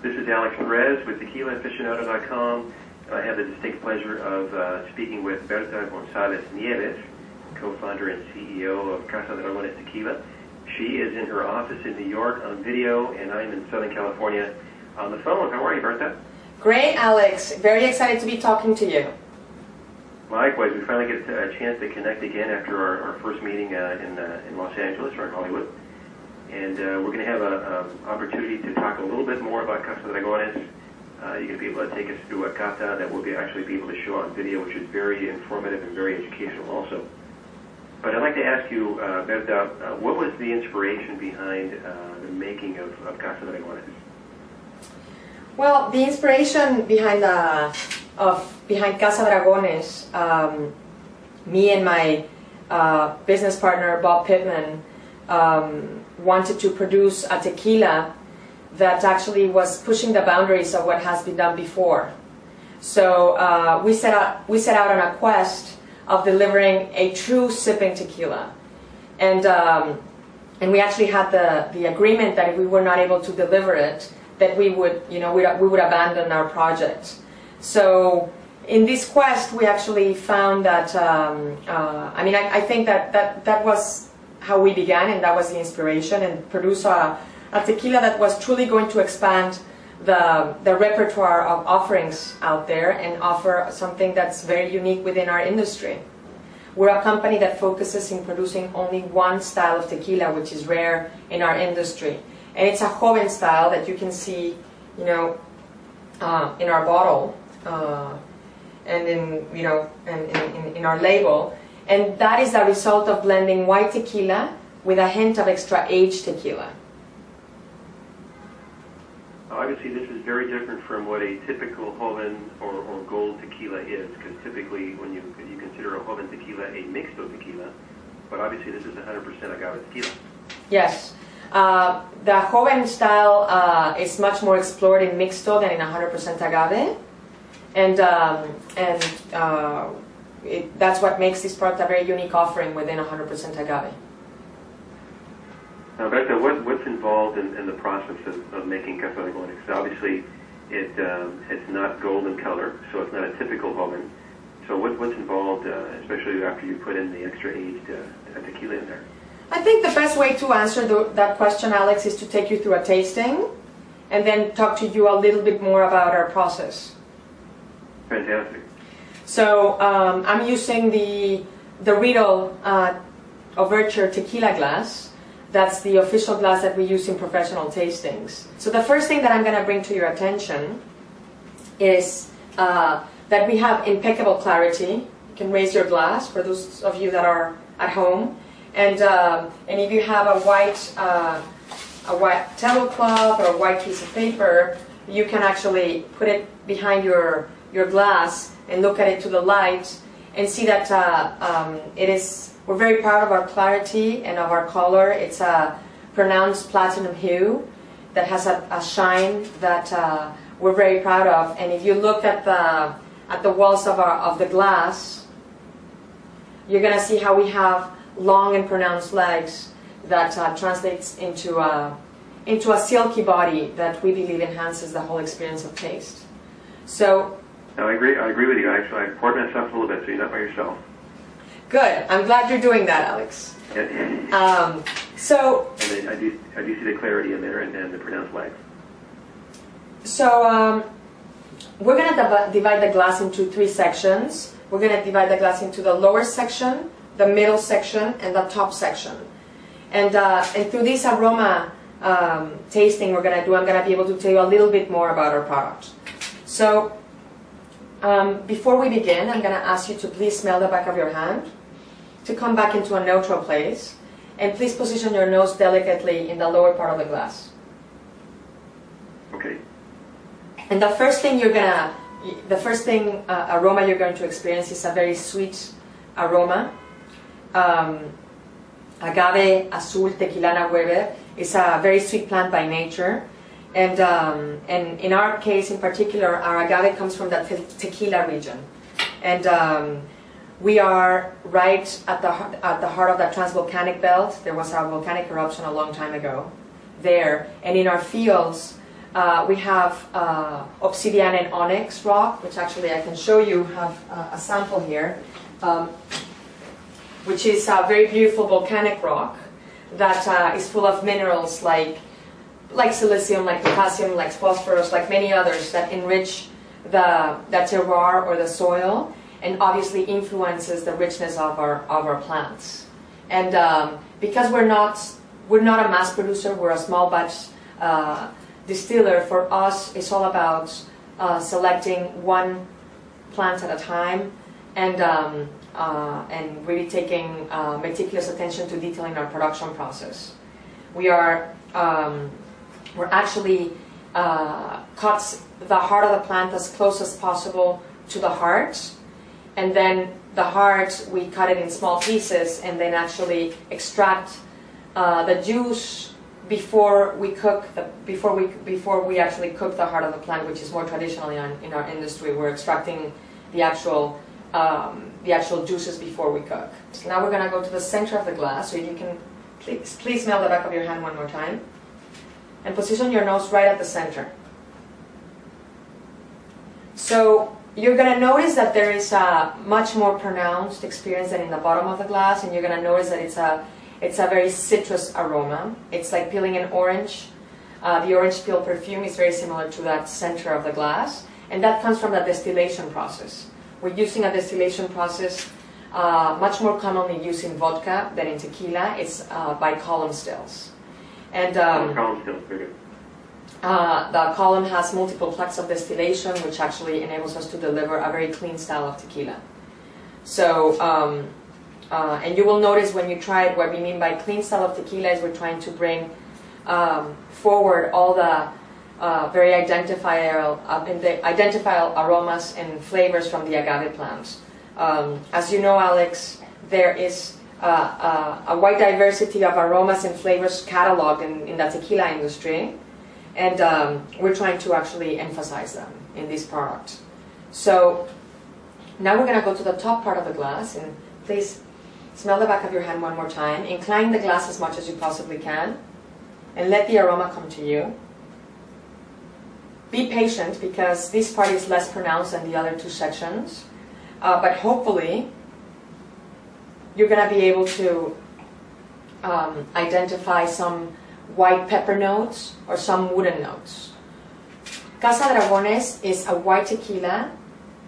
This is Alex Perez with TequilaAficionado.com. I have the distinct pleasure of uh, speaking with Berta Gonzalez Nieves, co-founder and CEO of Casa de Dragones Tequila. She is in her office in New York on video, and I'm in Southern California on the phone. How are you, Berta? Great, Alex. Very excited to be talking to you. Likewise, we finally get a chance to connect again after our, our first meeting uh, in, uh, in Los Angeles or in Hollywood. And uh, we're going to have an opportunity to talk a little bit more about Casa Dragones. Uh, you're going to be able to take us through a cata that we'll be actually be able to show on video, which is very informative and very educational also. But I'd like to ask you, uh, Berta, uh, what was the inspiration behind uh, the making of, of Casa Dragones? Well, the inspiration behind the of behind Casa Dragones, um, me and my uh, business partner Bob Pittman um, wanted to produce a tequila that actually was pushing the boundaries of what has been done before. So uh, we set out we set out on a quest of delivering a true sipping tequila, and um, and we actually had the the agreement that if we were not able to deliver it, that we would you know we we would abandon our project. So in this quest, we actually found that um, uh, I mean I, I think that that that was how we began, and that was the inspiration, and produce a, a tequila that was truly going to expand the, the repertoire of offerings out there and offer something that's very unique within our industry. We're a company that focuses in producing only one style of tequila, which is rare in our industry. And it's a joven style that you can see, you know, uh, in our bottle uh, and in, you know, and in, in, in our label. And that is the result of blending white tequila with a hint of extra aged tequila. Obviously, this is very different from what a typical Joven or, or gold tequila is, because typically when you, you consider a Joven tequila a mixto tequila, but obviously this is 100% agave tequila. Yes. Uh, the Joven style uh, is much more explored in mixto than in 100% agave. And, um, and uh, it, that's what makes this product a very unique offering within 100% agave. Now, Berta, what, what's involved in, in the process of, of making Casa Dragones? Obviously, it, um, it's not golden color, so it's not a typical Joven. So what, what's involved, uh, especially after you put in the extra aged uh, tequila in there? I think the best way to answer the, that question, Alex, is to take you through a tasting and then talk to you a little bit more about our process. Fantastic. So um, I'm using the the Riedel uh, Overture tequila glass. That's the official glass that we use in professional tastings. So the first thing that I'm going to bring to your attention is uh, that we have impeccable clarity. You can raise your glass for those of you that are at home, and uh, and if you have a white uh, a white tablecloth or a white piece of paper, you can actually put it behind your your glass and look at it to the light and see that uh, um, it is, we're very proud of our clarity and of our color. It's a pronounced platinum hue that has a, a shine that uh, we're very proud of. And if you look at the, at the walls of, our, of the glass, you're going to see how we have long and pronounced legs that uh, translates into a, into a silky body that we believe enhances the whole experience of taste. So no, I agree. I agree with you. Actually, I poured myself a little bit, so you're not by yourself. Good. I'm glad you're doing that, Alex. Um, so. And I do, I do see the clarity in there and, and the pronounced legs. So um, we're going to divide the glass into three sections. We're going to divide the glass into the lower section, the middle section, and the top section. And uh, and through this aroma um, tasting we're going to do, I'm going to be able to tell you a little bit more about our product. So um, before we begin, I'm going to ask you to please smell the back of your hand, to come back into a neutral place, and please position your nose delicately in the lower part of the glass. Okay. And the first thing you're gonna, the first thing uh, aroma you're going to experience is a very sweet aroma. Um, agave azul tequilana Weber is a very sweet plant by nature. And, um, and in our case in particular, our agave comes from the te tequila region. And um, we are right at the, at the heart of that transvolcanic belt. There was a volcanic eruption a long time ago there. And in our fields, Uh, we have uh, obsidian and onyx rock, which actually I can show you. Have uh, a sample here, um, which is a very beautiful volcanic rock that uh, is full of minerals like like silicium, like potassium, like phosphorus, like many others that enrich the, the terroir or the soil and obviously influences the richness of our, of our plants. And um, because we're not, we're not a mass producer, we're a small batch uh, distiller, for us it's all about uh, selecting one plant at a time and, um, uh, and really taking uh, meticulous attention to detail in our production process. We are um, we're actually uh, the heart of the plant as close as possible to the heart, and then the heart we cut it in small pieces and then actually extract uh, the juice before we cook the before we before we actually cook the heart of the plant, which is more traditionally on, in our industry. We're extracting the actual um, the actual juices before we cook. So now we're going to go to the center of the glass, so you can please please smell the back of your hand one more time and position your nose right at the center. So you're going to notice that there is a much more pronounced experience than in the bottom of the glass, and you're going to notice that it's a it's a very citrus aroma. It's like peeling an orange. Uh, the orange peel perfume is very similar to that center of the glass, and that comes from the distillation process. We're using a distillation process uh, much more commonly used in vodka than in tequila. It's uh, by column stills. And um, column very good. Uh, the column has multiple plates of distillation, which actually enables us to deliver a very clean style of tequila. So, um, uh, and you will notice when you try it, what we mean by clean style of tequila is we're trying to bring um, forward all the uh, very identifiable, uh, identifiable aromas and flavors from the agave plants. Um, as you know, Alex, there is uh, a wide diversity of aromas and flavors cataloged in, in the tequila industry, and um, we're trying to actually emphasize them in this product. So now we're going to go to the top part of the glass, and please smell the back of your hand one more time. Incline the glass as much as you possibly can, and let the aroma come to you. Be patient because this part is less pronounced than the other two sections, uh, but hopefully you're going to be able to um, identify some white pepper notes or some wooden notes. Casa Dragones is a white tequila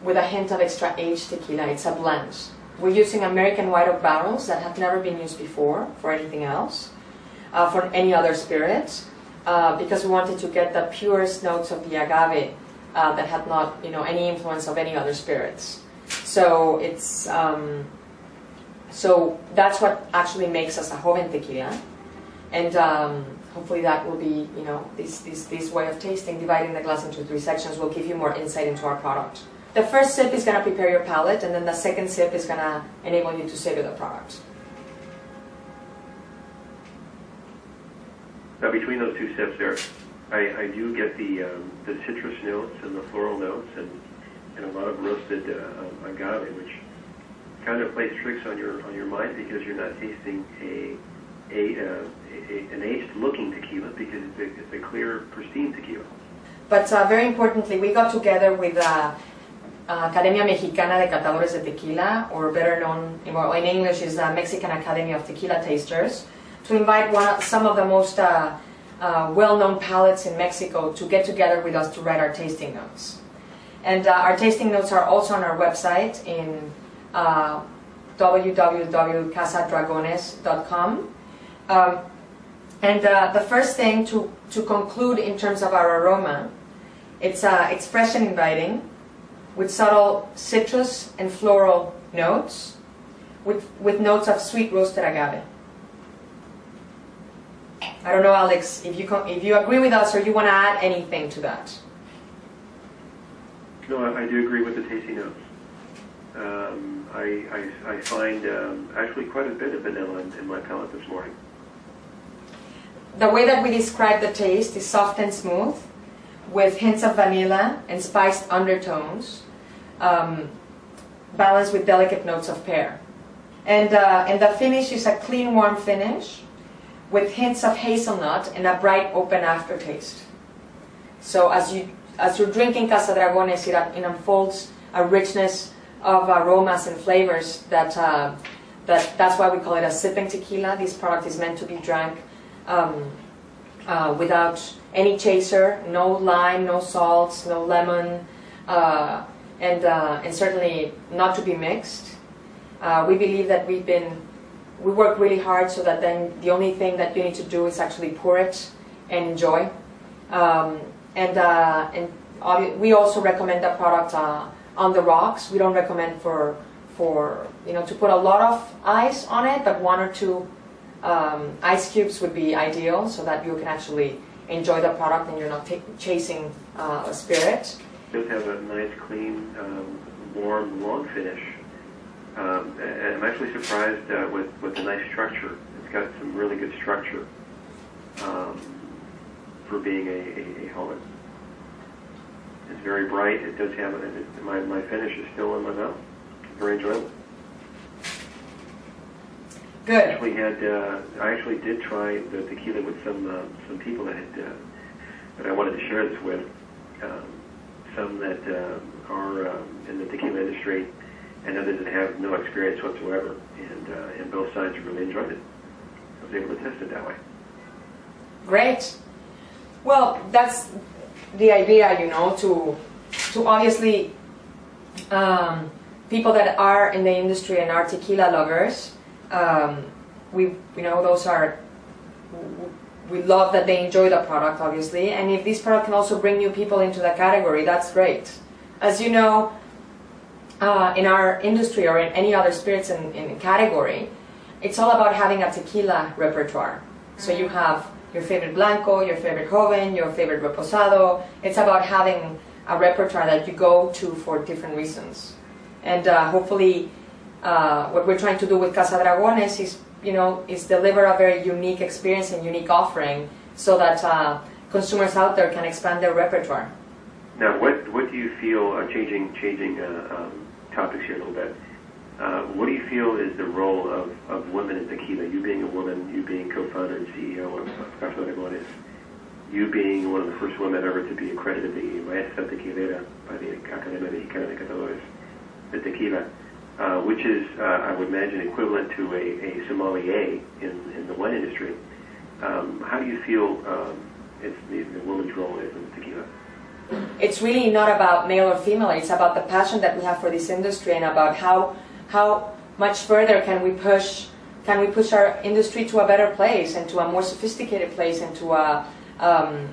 with a hint of extra aged tequila. It's a blend. We're using American white oak barrels that have never been used before for anything else, uh, for any other spirits, uh, because we wanted to get the purest notes of the agave uh, that had not, you know, any influence of any other spirits. So it's um, so that's what actually makes us a joven tequila. And um, hopefully that will be, you know, this, this, this way of tasting, dividing the glass into three sections will give you more insight into our product. The first sip is going to prepare your palate, and then the second sip is going to enable you to savor the product. Now, between those two sips there, I, I do get the, um, the citrus notes and the floral notes and, and a lot of roasted uh, agave, which kind of plays tricks on your on your mind because you're not tasting a a, uh, a an aged looking tequila because it's a, it's a clear, pristine tequila. But uh, very importantly, we got together with uh, Academia Mexicana de Catadores de Tequila, or better known well, in English is the Mexican Academy of Tequila Tasters, to invite one, some of the most uh, uh, well-known palates in Mexico to get together with us to write our tasting notes. And uh, our tasting notes are also on our website in uh, www.casadragones.com. Um, and uh, the first thing to, to conclude in terms of our aroma, it's, uh, it's fresh and inviting, with subtle citrus and floral notes, with, with notes of sweet roasted agave. I don't know, Alex, if you, if you agree with us or you want to add anything to that. No, I, I do agree with the tasting notes. Um, I, I, I, find um, actually quite a bit of vanilla in, in, my palate this morning. The way that we describe the taste is soft and smooth, with hints of vanilla and spiced undertones, um, balanced with delicate notes of pear. And, uh, and the finish is a clean, warm finish with hints of hazelnut and a bright, open aftertaste. So as you as you're drinking Casa Dragones, it, it unfolds a richness of aromas and flavors that uh, that that's why we call it a sipping tequila. This product is meant to be drank um, uh, without any chaser, no lime, no salts, no lemon, uh, and uh, and certainly not to be mixed. Uh, we believe that we've been we work really hard so that then the only thing that you need to do is actually pour it and enjoy. Um, and uh, and we also recommend that product on the rocks. We don't recommend for for you know to put a lot of ice on it, but one or two um, ice cubes would be ideal so that you can actually enjoy the product and you're not chasing uh, a spirit. It does have a nice, clean, um, warm, long finish. Um, I'm actually surprised uh, with, with the nice structure. It's got some really good structure um, for being a, a, a joven. It's very bright. It does have, it, my, my finish is still in my mouth. Very enjoyable. Good. actually had uh, I actually did try the tequila with some uh, some people that had uh, that I wanted to share this with. Um, some that uh, are um, in the tequila industry, and others that have no experience whatsoever. And uh, and both sides really enjoyed it. I was able to test it that way. Great. Well, that's the idea, you know, to to obviously um, people that are in the industry and are tequila lovers. Um, we, you know, those are. We love that they enjoy the product, obviously, and if this product can also bring new people into the category, that's great. As you know, uh, in our industry or in any other spirits in, in category, it's all about having a tequila repertoire. So you have your favorite blanco, your favorite joven, your favorite reposado. It's about having a repertoire that you go to for different reasons. And uh, hopefully, uh, what we're trying to do with Casa Dragones is, you know, is deliver a very unique experience and unique offering, so that uh, consumers out there can expand their repertoire. Now, what what do you feel? Changing changing uh, um, topics here a little bit. Uh, what do you feel is the role of, of women in tequila? You being a woman, you being co-founder and CEO of, of you being one of the first women ever to be accredited the Maestra Tequilera by the Academia Mexicana de Catadores de Tequila, uh, which is, uh, I would imagine, equivalent to a, a sommelier in, in the wine industry. Um, how do you feel um, it's the, the woman's role is in tequila? it's really not about male or female. It's about the passion that we have for this industry and about how how much further can we push can we push our industry to a better place and to a more sophisticated place and to uh, um,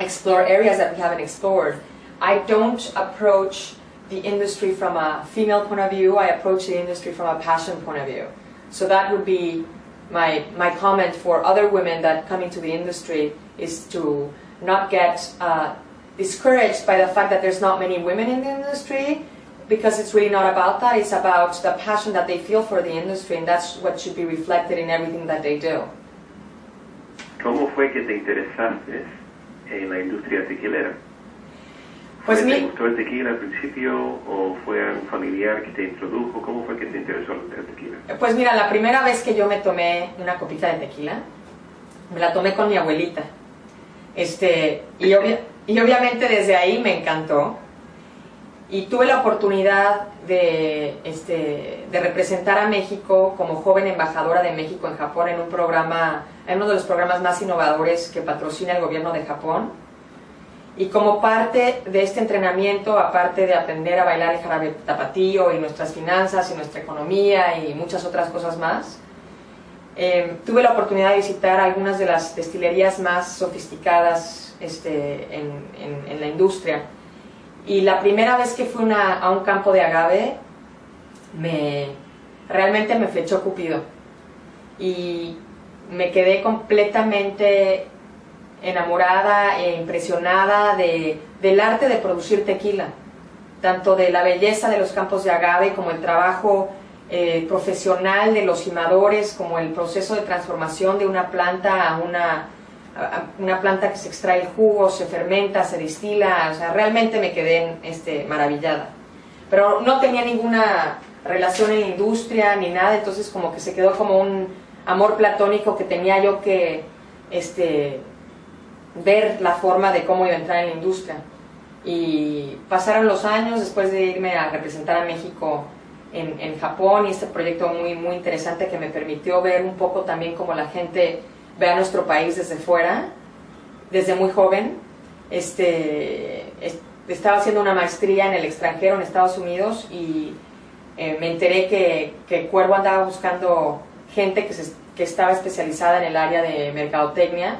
explore areas that we haven't explored. I don't approach the industry from a female point of view. I approach the industry from a passion point of view. So that would be my my comment for other women that come into the industry is to not get uh, discouraged by the fact that there's not many women in the industry because it's really not about that. It's about the passion that they feel for the industry, and that's what should be reflected in everything that they do. ¿Cómo fue que te interesaste en la industria tequilera? Pues ¿Te gustó el tequila al principio o fue un familiar que te introdujo? ¿Cómo fue que te interesó el el tequila? Pues mira, la primera vez que yo me tomé una copita de tequila, me la tomé con mi abuelita. Este, y, obvia- y obviamente desde ahí me encantó. Y tuve la oportunidad de, este, de representar a México como joven embajadora de México en Japón en un programa, uno de los programas más innovadores que patrocina el gobierno de Japón. Y como parte de este entrenamiento, aparte de aprender a bailar el jarabe tapatío y nuestras finanzas y nuestra economía y muchas otras cosas más, eh, tuve la oportunidad de visitar algunas de las destilerías más sofisticadas este, en- en la industria. Y la primera vez que fui a un campo de agave, me, realmente me flechó Cupido. Y me quedé completamente enamorada e impresionada de, del arte de producir tequila, tanto de la belleza de los campos de agave como el trabajo eh, profesional de los cimadores, como el proceso de transformación de una planta a una, una planta que se extrae el jugo, se fermenta, se destila, o sea, realmente me quedé este, maravillada. Pero no tenía ninguna relación en industria ni nada, entonces como que se quedó como un amor platónico que tenía yo que este, ver la forma de cómo iba a entrar en la industria. Y pasaron los años después de irme a representar a México en, en Japón y este proyecto muy, muy interesante que me permitió ver un poco también cómo la gente ve a nuestro país desde fuera, desde muy joven. Este, es- estaba haciendo una maestría en el extranjero, en Estados Unidos, y eh, me enteré que, que Cuervo andaba buscando gente que, se- que estaba especializada en el área de mercadotecnia.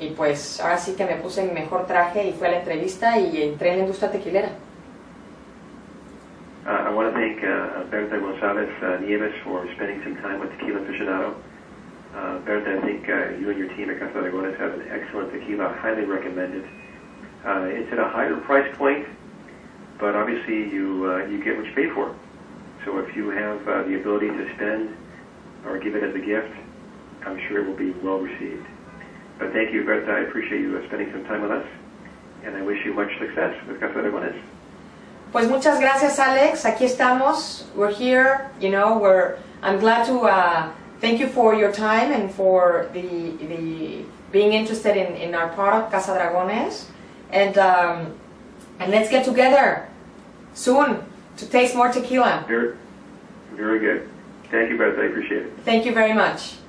Y pues ahora sí que me puse mi mejor traje y fui a la entrevista y entré en la industria tequilera. Uh, I want to thank uh, Berta uh, Nieves for spending some time with Tequila Aficionado. Uh, Berta, I think uh, you and your team at Casa Dragones have an excellent tequila, highly recommended. Uh, it's at a higher price point, but obviously you uh, you get what you pay for. So if you have uh, the ability to spend or give it as a gift, I'm sure it will be well received. But thank you, Berta. I appreciate you uh, spending some time with us, and I wish you much success with Casa Dragones. Pues muchas gracias, Alex. Aquí estamos. We're here. You know, we're. I'm glad to uh, thank you for your time and for the the being interested in, in our product, Casa Dragones, and um, and let's get together soon to taste more tequila. Very, very good. Thank you, Berta. I appreciate it. Thank you very much.